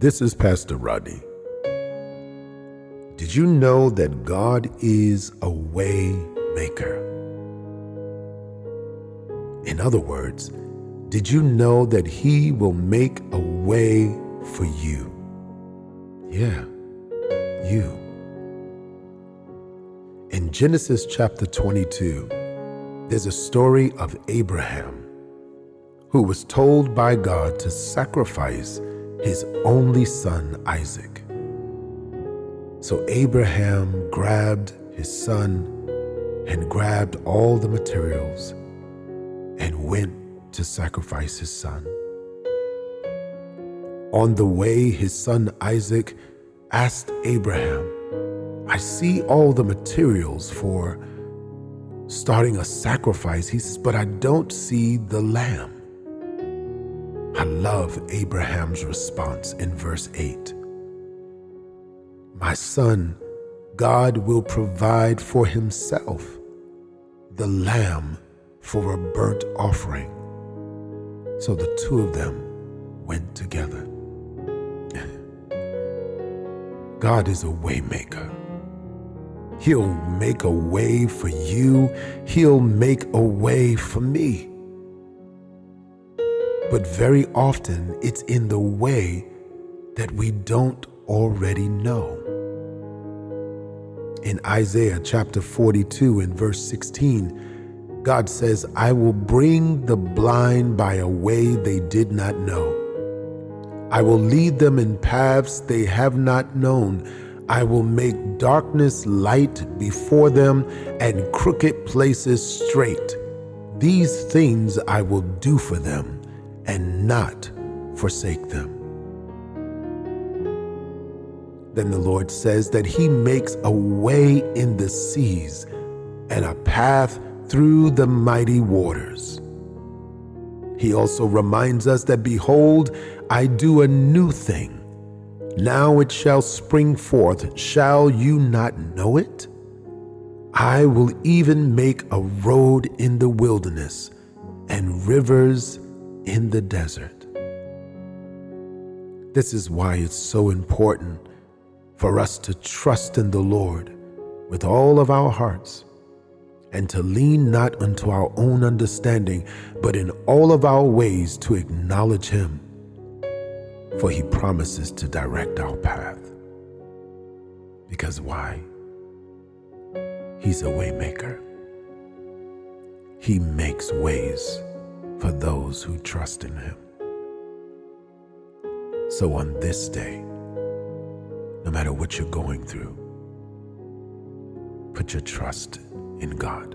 This is Pastor Rodney. Did you know that God is a way maker? In other words, did you know that He will make a way for you? Yeah, you. In Genesis chapter 22, there's a story of Abraham who was told by God to sacrifice his only son Isaac. So Abraham grabbed his son and grabbed all the materials and went to sacrifice his son. On the way, his son Isaac asked Abraham, I see all the materials for starting a sacrifice. He says, but I don't see the lamb. I love Abraham's response in verse 8. My son, God will provide for himself the lamb for a burnt offering. So the two of them went together. God is a waymaker. He'll make a way for you. He'll make a way for me. But very often it's in the way that we don't already know. In Isaiah chapter 42 and verse 16, God says, I will bring the blind by a way they did not know. I will lead them in paths they have not known. I will make darkness light before them and crooked places straight. These things I will do for them and not forsake them. Then the Lord says that He makes a way in the seas and a path through the mighty waters. He also reminds us that, Behold, I do a new thing. Now it shall spring forth. Shall you not know it? I will even make a road in the wilderness and rivers in the desert. This is why it's so important for us to trust in the Lord with all of our hearts and to lean not unto our own understanding, but in all of our ways to acknowledge Him, for He promises to direct our path. Because why? He's a waymaker. He makes ways for those who trust in Him. So on this day, no matter what you're going through, put your trust in God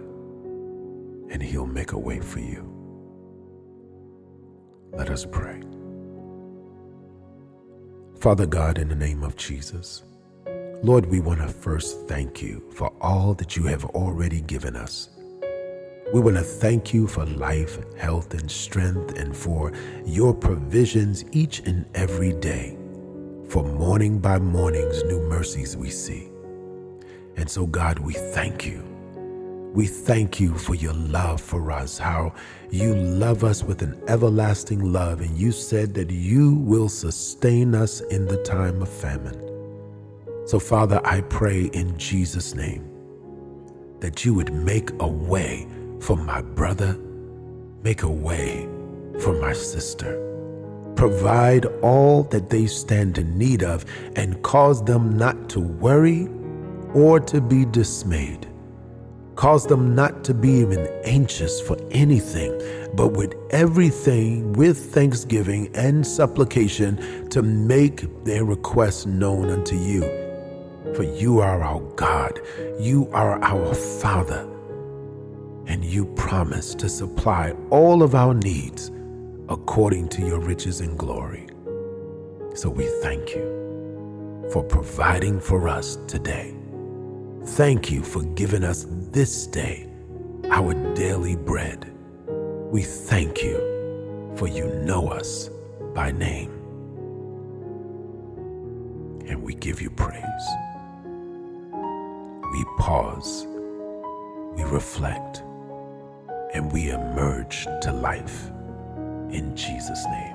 and He'll make a way for you. Let us pray. Father God, in the name of Jesus, Lord, we want to first thank you for all that you have already given us. We want to thank you for life, health, and strength, and for your provisions each and every day. For morning by morning's new mercies we see. And so, God, we thank you. We thank you for your love for us, how you love us with an everlasting love, and you said that you will sustain us in the time of famine. So, Father, I pray in Jesus' name that you would make a way for my brother, make a way for my sister. Provide all that they stand in need of and cause them not to worry or to be dismayed. Cause them not to be even anxious for anything, but with everything, with thanksgiving and supplication, to make their requests known unto you. For you are our God, you are our Father you promise to supply all of our needs according to your riches and glory. So we thank you for providing for us today. Thank you for giving us this day our daily bread. We thank you for you know us by name. And we give you praise. We pause. We reflect and we emerge to life in Jesus' name.